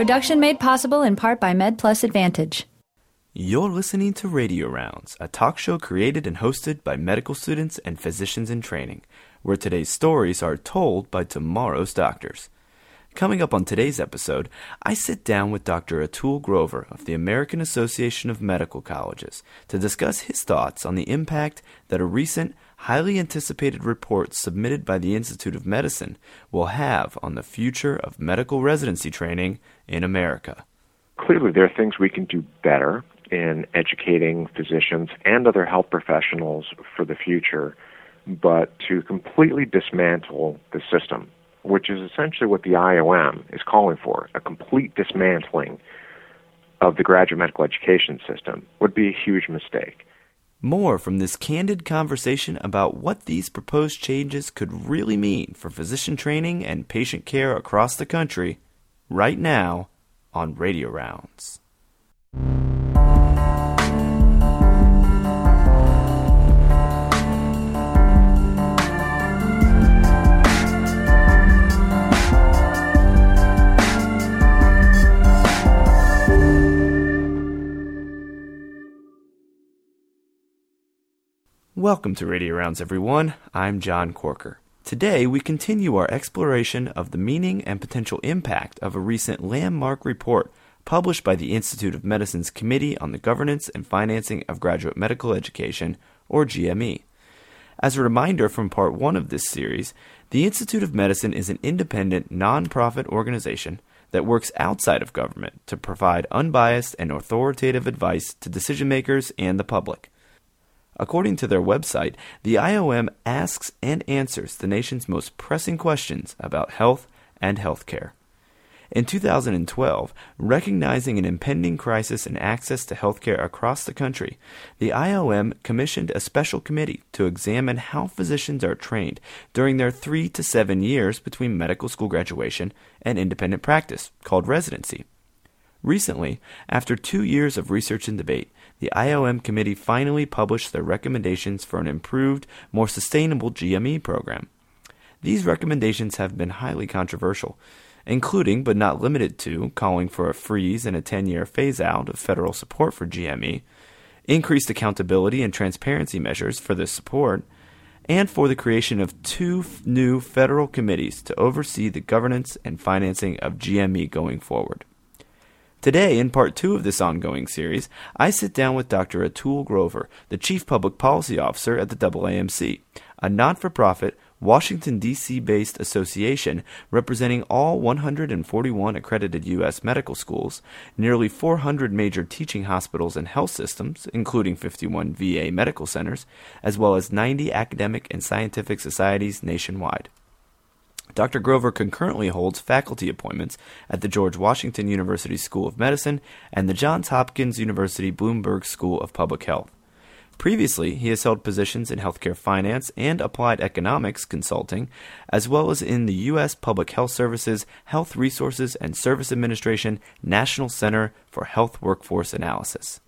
Production made possible in part by MedPlus Advantage. You're listening to Radio Rounds, a talk show created and hosted by medical students and physicians in training, where today's stories are told by tomorrow's doctors. Coming up on today's episode, I sit down with Dr. Atul Grover of the American Association of Medical Colleges to discuss his thoughts on the impact that a recent, highly anticipated report submitted by the Institute of Medicine will have on the future of medical residency training in America. Clearly, there are things we can do better in educating physicians and other health professionals for the future, but to completely dismantle the system, which is essentially what the IOM is calling for a complete dismantling of the graduate medical education system, would be a huge mistake. More from this candid conversation about what these proposed changes could really mean for physician training and patient care across the country right now on Radio Rounds. Welcome to Radio Rounds, everyone. I'm John Corker. Today, we continue our exploration of the meaning and potential impact of a recent landmark report published by the Institute of Medicine's Committee on the Governance and Financing of Graduate Medical Education, or GME. As a reminder from part one of this series, the Institute of Medicine is an independent, nonprofit organization that works outside of government to provide unbiased and authoritative advice to decision makers and the public. According to their website, the IOM asks and answers the nation's most pressing questions about health and healthcare. In 2012, recognizing an impending crisis in access to healthcare across the country, the IOM commissioned a special committee to examine how physicians are trained during their three to seven years between medical school graduation and independent practice, called residency. Recently, after two years of research and debate, the IOM committee finally published their recommendations for an improved, more sustainable GME program. These recommendations have been highly controversial, including but not limited to calling for a freeze and a 10 year phase out of federal support for GME, increased accountability and transparency measures for this support, and for the creation of two new federal committees to oversee the governance and financing of GME going forward. Today, in part two of this ongoing series, I sit down with Dr. Atul Grover, the Chief Public Policy Officer at the AAMC, a not for profit, Washington, D.C. based association representing all 141 accredited U.S. medical schools, nearly 400 major teaching hospitals and health systems, including 51 VA medical centers, as well as 90 academic and scientific societies nationwide. Dr. Grover concurrently holds faculty appointments at the George Washington University School of Medicine and the Johns Hopkins University Bloomberg School of Public Health. Previously, he has held positions in healthcare finance and applied economics consulting, as well as in the U.S. Public Health Services Health Resources and Service Administration National Center for Health Workforce Analysis.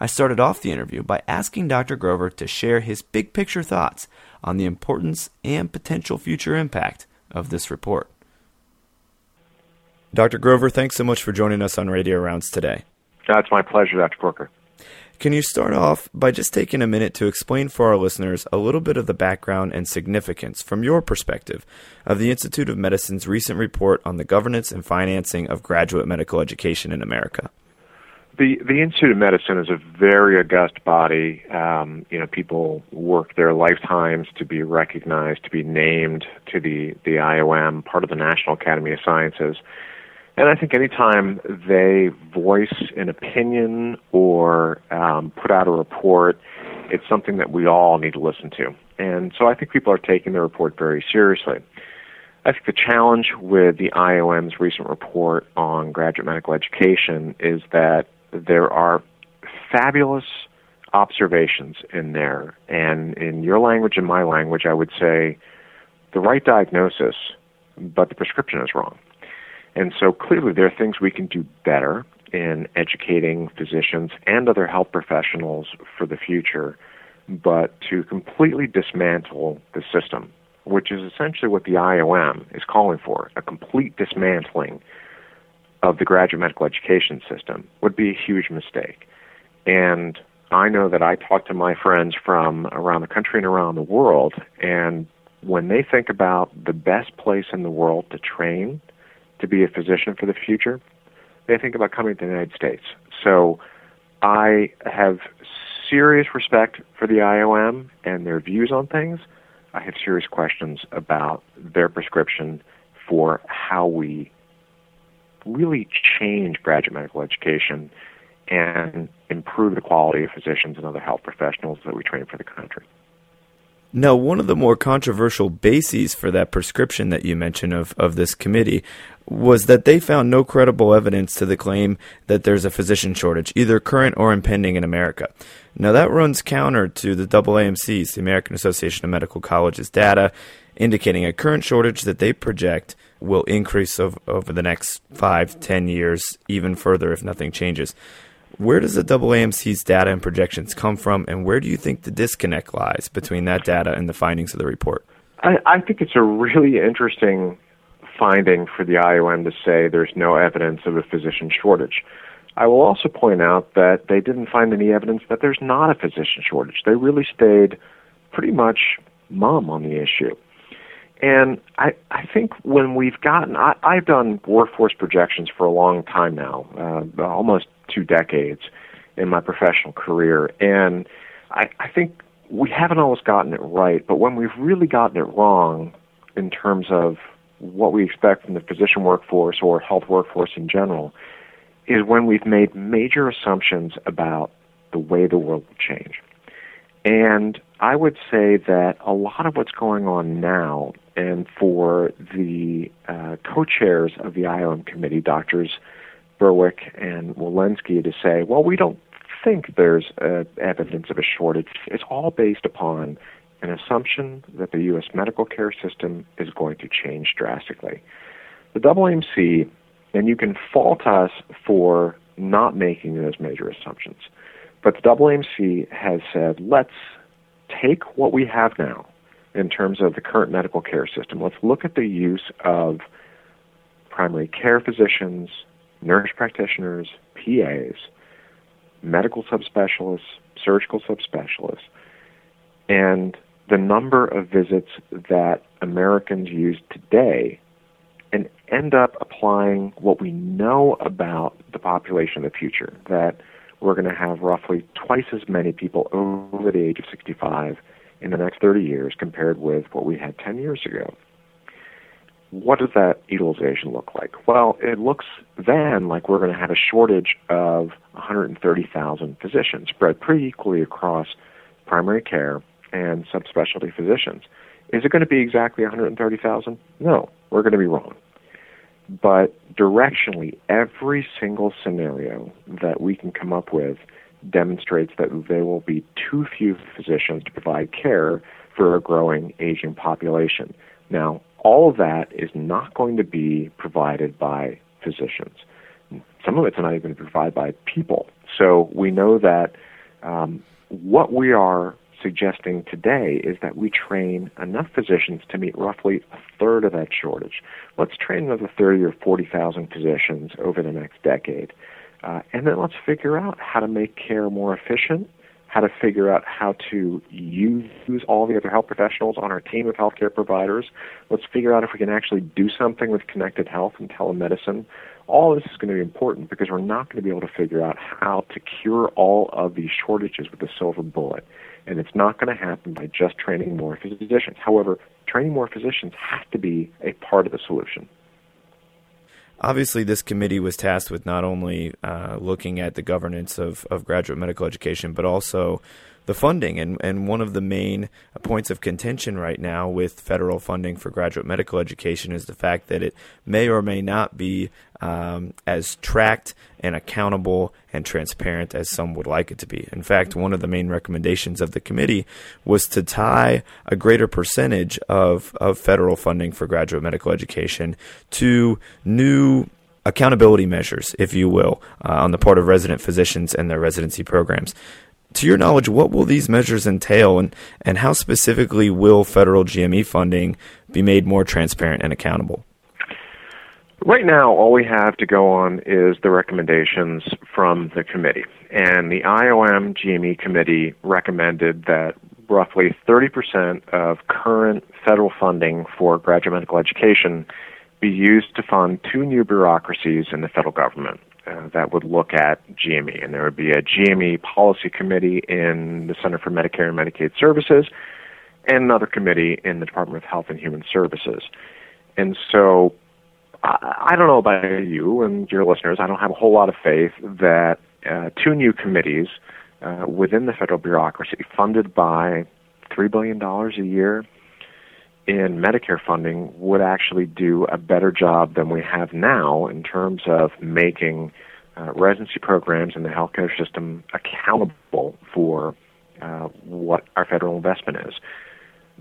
I started off the interview by asking Dr. Grover to share his big picture thoughts on the importance and potential future impact of this report. Dr. Grover, thanks so much for joining us on Radio Rounds today. That's my pleasure, Dr. Corker. Can you start off by just taking a minute to explain for our listeners a little bit of the background and significance, from your perspective, of the Institute of Medicine's recent report on the governance and financing of graduate medical education in America? The the Institute of Medicine is a very august body. Um, you know, people work their lifetimes to be recognized, to be named to the the IOM, part of the National Academy of Sciences. And I think anytime they voice an opinion or um, put out a report, it's something that we all need to listen to. And so I think people are taking the report very seriously. I think the challenge with the IOM's recent report on graduate medical education is that there are fabulous observations in there. And in your language and my language, I would say the right diagnosis, but the prescription is wrong. And so clearly, there are things we can do better in educating physicians and other health professionals for the future, but to completely dismantle the system, which is essentially what the IOM is calling for a complete dismantling of the graduate medical education system would be a huge mistake. And I know that I talk to my friends from around the country and around the world, and when they think about the best place in the world to train to be a physician for the future, they think about coming to the United States. So I have serious respect for the IOM and their views on things. I have serious questions about their prescription for how we really change graduate medical education and improve the quality of physicians and other health professionals that we train for the country. Now, one of the more controversial bases for that prescription that you mentioned of, of this committee was that they found no credible evidence to the claim that there's a physician shortage, either current or impending in America. Now, that runs counter to the AAMC's, the American Association of Medical Colleges, data indicating a current shortage that they project will increase over, over the next five, ten years, even further if nothing changes. Where does the AAMC's data and projections come from, and where do you think the disconnect lies between that data and the findings of the report? I, I think it's a really interesting finding for the IOM to say there's no evidence of a physician shortage. I will also point out that they didn't find any evidence that there's not a physician shortage. They really stayed pretty much mum on the issue. And I, I think when we've gotten, I, I've done workforce projections for a long time now, uh, almost two decades in my professional career. And I, I think we haven't always gotten it right, but when we've really gotten it wrong in terms of what we expect from the physician workforce or health workforce in general, is when we've made major assumptions about the way the world will change. And I would say that a lot of what's going on now, and for the uh, co chairs of the IOM committee, doctors Berwick and Wilensky, to say, well, we don't think there's uh, evidence of a shortage. It's all based upon an assumption that the U.S. medical care system is going to change drastically. The AAMC, and you can fault us for not making those major assumptions, but the AAMC has said, let's take what we have now in terms of the current medical care system. Let's look at the use of primary care physicians, nurse practitioners, PAs, medical subspecialists, surgical subspecialists, and the number of visits that Americans use today and end up applying what we know about the population of the future that we're going to have roughly twice as many people over the age of 65 in the next 30 years compared with what we had 10 years ago. What does that utilization look like? Well, it looks then like we're going to have a shortage of 130,000 physicians spread pretty equally across primary care and subspecialty physicians. Is it going to be exactly 130,000? No, we're going to be wrong. But directionally, every single scenario that we can come up with demonstrates that there will be too few physicians to provide care for a growing aging population. Now, all of that is not going to be provided by physicians. Some of it's not even provided by people. So we know that um, what we are suggesting today is that we train enough physicians to meet roughly a third of that shortage. Let's train another 30 or 40,000 physicians over the next decade. Uh, and then let's figure out how to make care more efficient, how to figure out how to use, all the other health professionals on our team of healthcare providers. Let's figure out if we can actually do something with connected health and telemedicine. All of this is going to be important because we're not going to be able to figure out how to cure all of these shortages with a silver bullet and it's not going to happen by just training more physicians. However, training more physicians has to be a part of the solution. Obviously, this committee was tasked with not only uh, looking at the governance of, of graduate medical education, but also the funding. And, and one of the main points of contention right now with federal funding for graduate medical education is the fact that it may or may not be um, as tracked and accountable and transparent as some would like it to be. In fact, one of the main recommendations of the committee was to tie a greater percentage of, of federal funding for graduate medical education to new accountability measures, if you will, uh, on the part of resident physicians and their residency programs to your knowledge, what will these measures entail, and, and how specifically will federal GME funding be made more transparent and accountable? Right now, all we have to go on is the recommendations from the committee. And the IOM GME committee recommended that roughly 30% of current federal funding for graduate medical education be used to fund two new bureaucracies in the federal government uh, that would look at GME. And there would be a GME policy committee in the Center for Medicare and Medicaid Services and another committee in the Department of Health and Human Services. And so I, I don't know about you and your listeners, I don't have a whole lot of faith that uh, two new committees uh, within the federal bureaucracy, funded by $3 billion a year in Medicare funding, would actually do a better job than we have now in terms of making uh, residency programs in the healthcare system accountable for uh, what our federal investment is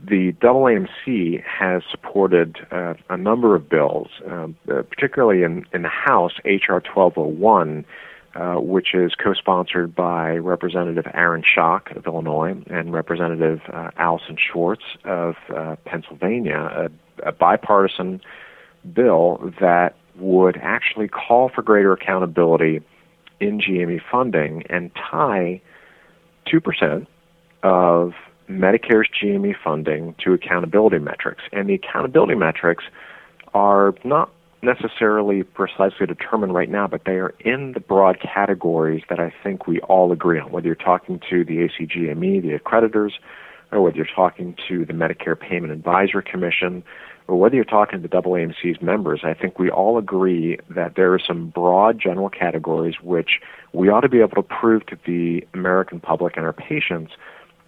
the AAMC has supported uh, a number of bills, um, uh, particularly in, in the House, H.R. 1201, uh, which is co sponsored by Representative Aaron Schock of Illinois and Representative uh, Allyson Schwartz of uh, Pennsylvania, a, a bipartisan bill that would actually call for greater accountability in GME funding and tie 2% of Medicare's GME funding to accountability metrics. And the accountability metrics are not necessarily precisely determined right now, but they are in the broad categories that I think we all agree on, whether you're talking to the ACGME, the accreditors, or whether you're talking to the Medicare Payment Advisory Commission, or whether you're talking to the AAMC's members, I think we all agree that there are some broad general categories which we ought to be able to prove to the American public and our patients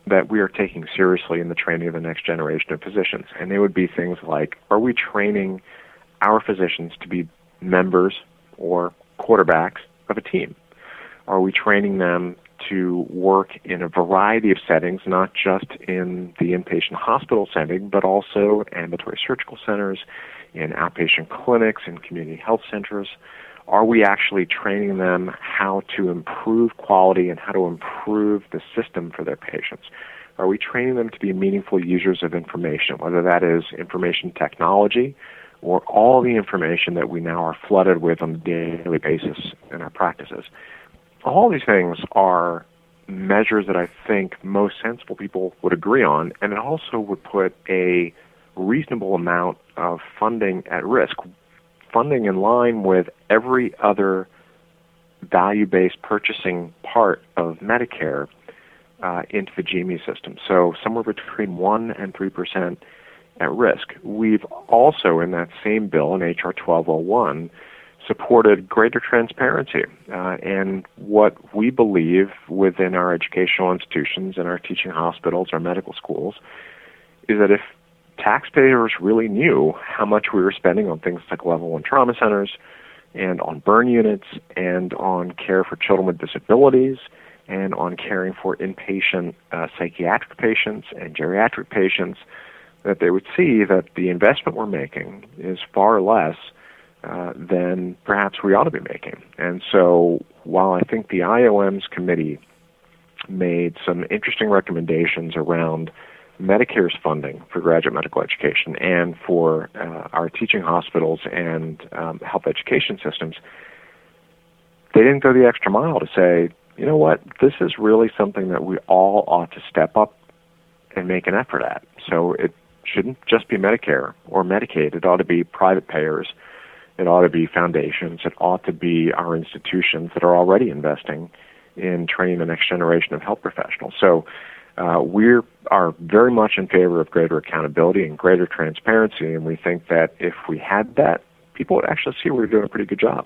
that we are taking seriously in the training of the next generation of physicians. And they would be things like are we training our physicians to be members or quarterbacks of a team? Are we training them to work in a variety of settings, not just in the inpatient hospital setting, but also ambulatory surgical centers, in outpatient clinics, in community health centers? are we actually training them how to improve quality and how to improve the system for their patients? Are we training them to be meaningful users of information, whether that is information technology or all the information that we now are flooded with on a daily basis in our practices? All these things are measures that I think most sensible people would agree on, and it also would put a reasonable amount of funding at risk funding in line with every other value based purchasing part of Medicare uh, into the GME system. So somewhere between 1 and 3% at risk. We've also, in that same bill, in H.R. 1201, supported greater transparency. Uh, and what we believe within our educational institutions and our teaching hospitals, our medical schools, is that if taxpayers really knew how much we were spending on things like level one trauma centers and on burn units and on care for children with disabilities and on caring for inpatient uh, psychiatric patients and geriatric patients, that they would see that the investment we're making is far less uh, than perhaps we ought to be making. And so while I think the IOM's committee made some interesting recommendations around Medicare's funding for graduate medical education and for uh, our teaching hospitals and um, health education systems, they didn't go the extra mile to say, you know what, this is really something that we all ought to step up and make an effort at. So it shouldn't just be Medicare or Medicaid, it ought to be private payers. It ought to be foundations. It ought to be our institutions that are already investing in training the next generation of health professionals. So uh, we are very much in favor of greater accountability and greater transparency, and we think that if we had that, people would actually see we're doing a pretty good job.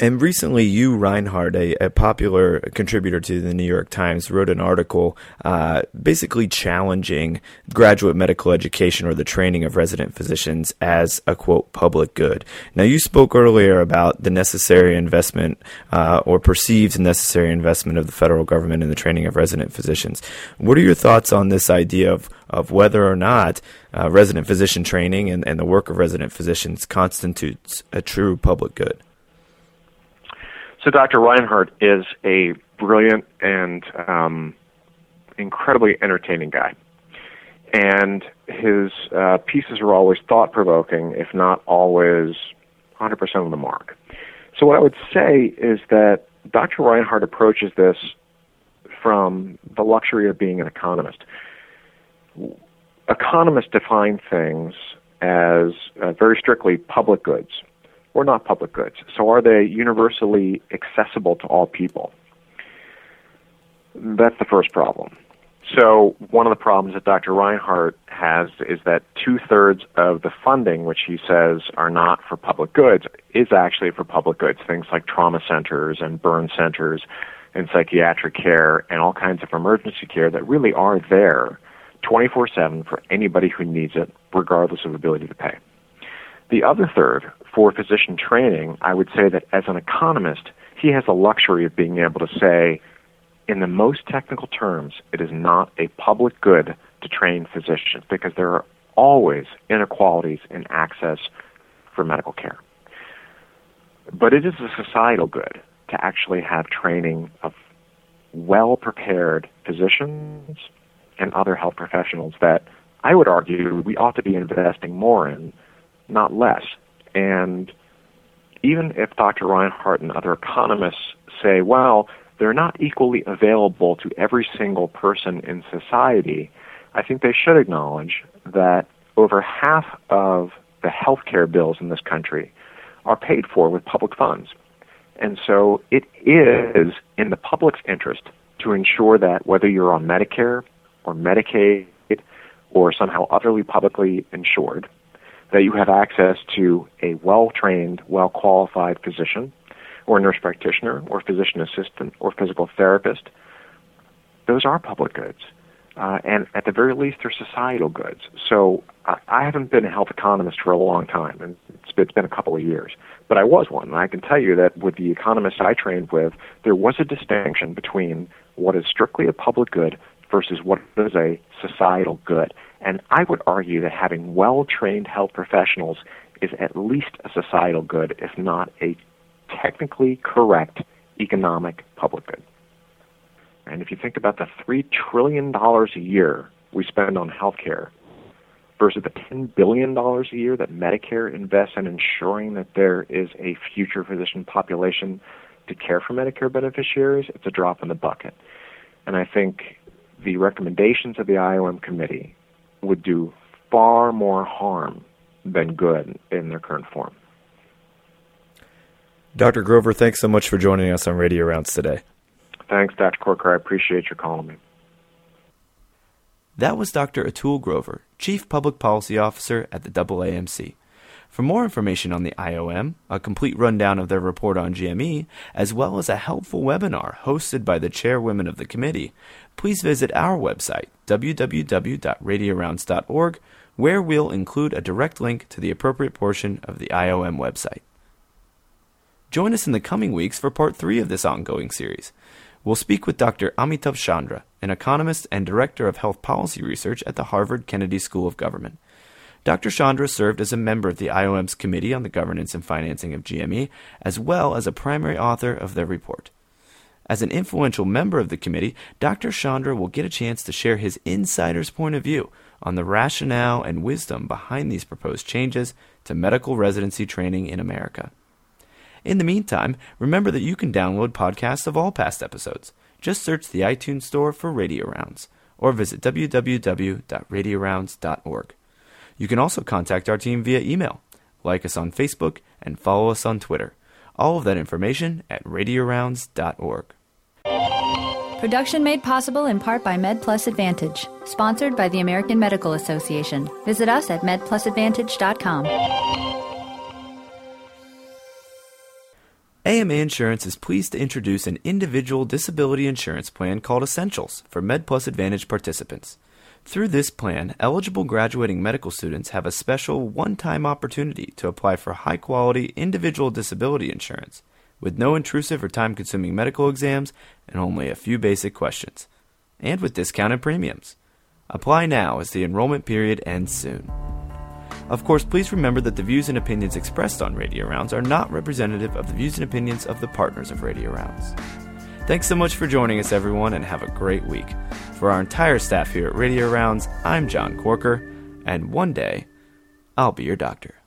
And recently, Uwe Reinhardt, a, a, popular contributor to the New York Times, wrote an article uh, basically challenging graduate medical education or the training of resident physicians as a quote public good. Now, you spoke earlier about the necessary investment uh, or perceived necessary investment of the federal government in the training of resident physicians. What are your thoughts on this idea of, of whether or not uh, resident physician training and, and the work of resident physicians constitutes a true public good? So Dr. Reinhardt is a brilliant and um, incredibly entertaining guy. And his uh, pieces are always thought provoking, if not always 100% of the mark. So what I would say is that Dr. Reinhardt approaches this from the luxury of being an economist. Economists define things as uh, very strictly public goods or not public goods. So are they universally accessible to all people? That's the first problem. So one of the problems that Dr. Reinhardt has is that two thirds of the funding, which he says are not for public goods, is actually for public goods. Things like trauma centers and burn centers and psychiatric care and all kinds of emergency care that really are there 24 7 for anybody who needs it, regardless of ability to pay. The other third, for physician training, I would say that as an economist, he has the luxury of being able to say, in the most technical terms, it is not a public good to train physicians because there are always inequalities in access for medical care. But it is a societal good to actually have training of well prepared physicians and other health professionals that I would argue we ought to be investing more in, not less. And even if Dr. Reinhardt and other economists say, well, they're not equally available to every single person in society, I think they should acknowledge that over half of the healthcare bills in this country are paid for with public funds. And so it is in the public's interest to ensure that whether you're on Medicare or Medicaid or somehow utterly publicly insured, that you have access to a well trained, well qualified physician or nurse practitioner or physician assistant or physical therapist, those are public goods. Uh, and at the very least, they're societal goods. So I, I haven't been a health economist for a long time, and it's, it's been a couple of years. But I was one, and I can tell you that with the economists I trained with, there was a distinction between what is strictly a public good versus what is a societal good. And I would argue that having well trained health professionals is at least a societal good, if not a technically correct economic public good. And if you think about the $3 trillion a year we spend on healthcare versus the $10 billion a year that Medicare invests in ensuring that there is a future physician population to care for Medicare beneficiaries, it's a drop in the bucket. And I think the recommendations of the IOM committee would do far more harm than good in their current form. Dr. Grover, thanks so much for joining us on Radio Rounds today. Thanks, Dr. Corker. I appreciate your calling me. That was Dr. Atul Grover, Chief Public Policy Officer at the AAMC. For more information on the IOM, a complete rundown of their report on GME, as well as a helpful webinar hosted by the chairwomen of the committee, please visit our website, www.radiorounds.org, where we'll include a direct link to the appropriate portion of the IOM website. Join us in the coming weeks for part three of this ongoing series. We'll speak with Dr. Amitabh Chandra, an economist and director of health policy research at the Harvard Kennedy School of Government. Dr. Chandra served as a member of the IOM's Committee on the Governance and Financing of GME, as well as a primary author of their report. As an influential member of the committee, Dr. Chandra will get a chance to share his insider's point of view on the rationale and wisdom behind these proposed changes to medical residency training in America. In the meantime, remember that you can download podcasts of all past episodes. Just search the iTunes Store for Radio Rounds or visit www.radiorounds.org. You can also contact our team via email, like us on Facebook, and follow us on Twitter. All of that information at radiorounds.org. Production made possible in part by MedPlus Advantage, sponsored by the American Medical Association. Visit us at medplusadvantage.com. AMA Insurance is pleased to introduce an individual disability insurance plan called Essentials for MedPlus Advantage participants. Through this plan, eligible graduating medical students have a special one time opportunity to apply for high quality individual disability insurance with no intrusive or time consuming medical exams and only a few basic questions, and with discounted premiums. Apply now as the enrollment period ends soon. Of course, please remember that the views and opinions expressed on Radio Rounds are not representative of the views and opinions of the partners of Radio Rounds. Thanks so much for joining us, everyone, and have a great week. For our entire staff here at Radio Rounds, I'm John Corker, and one day, I'll be your doctor.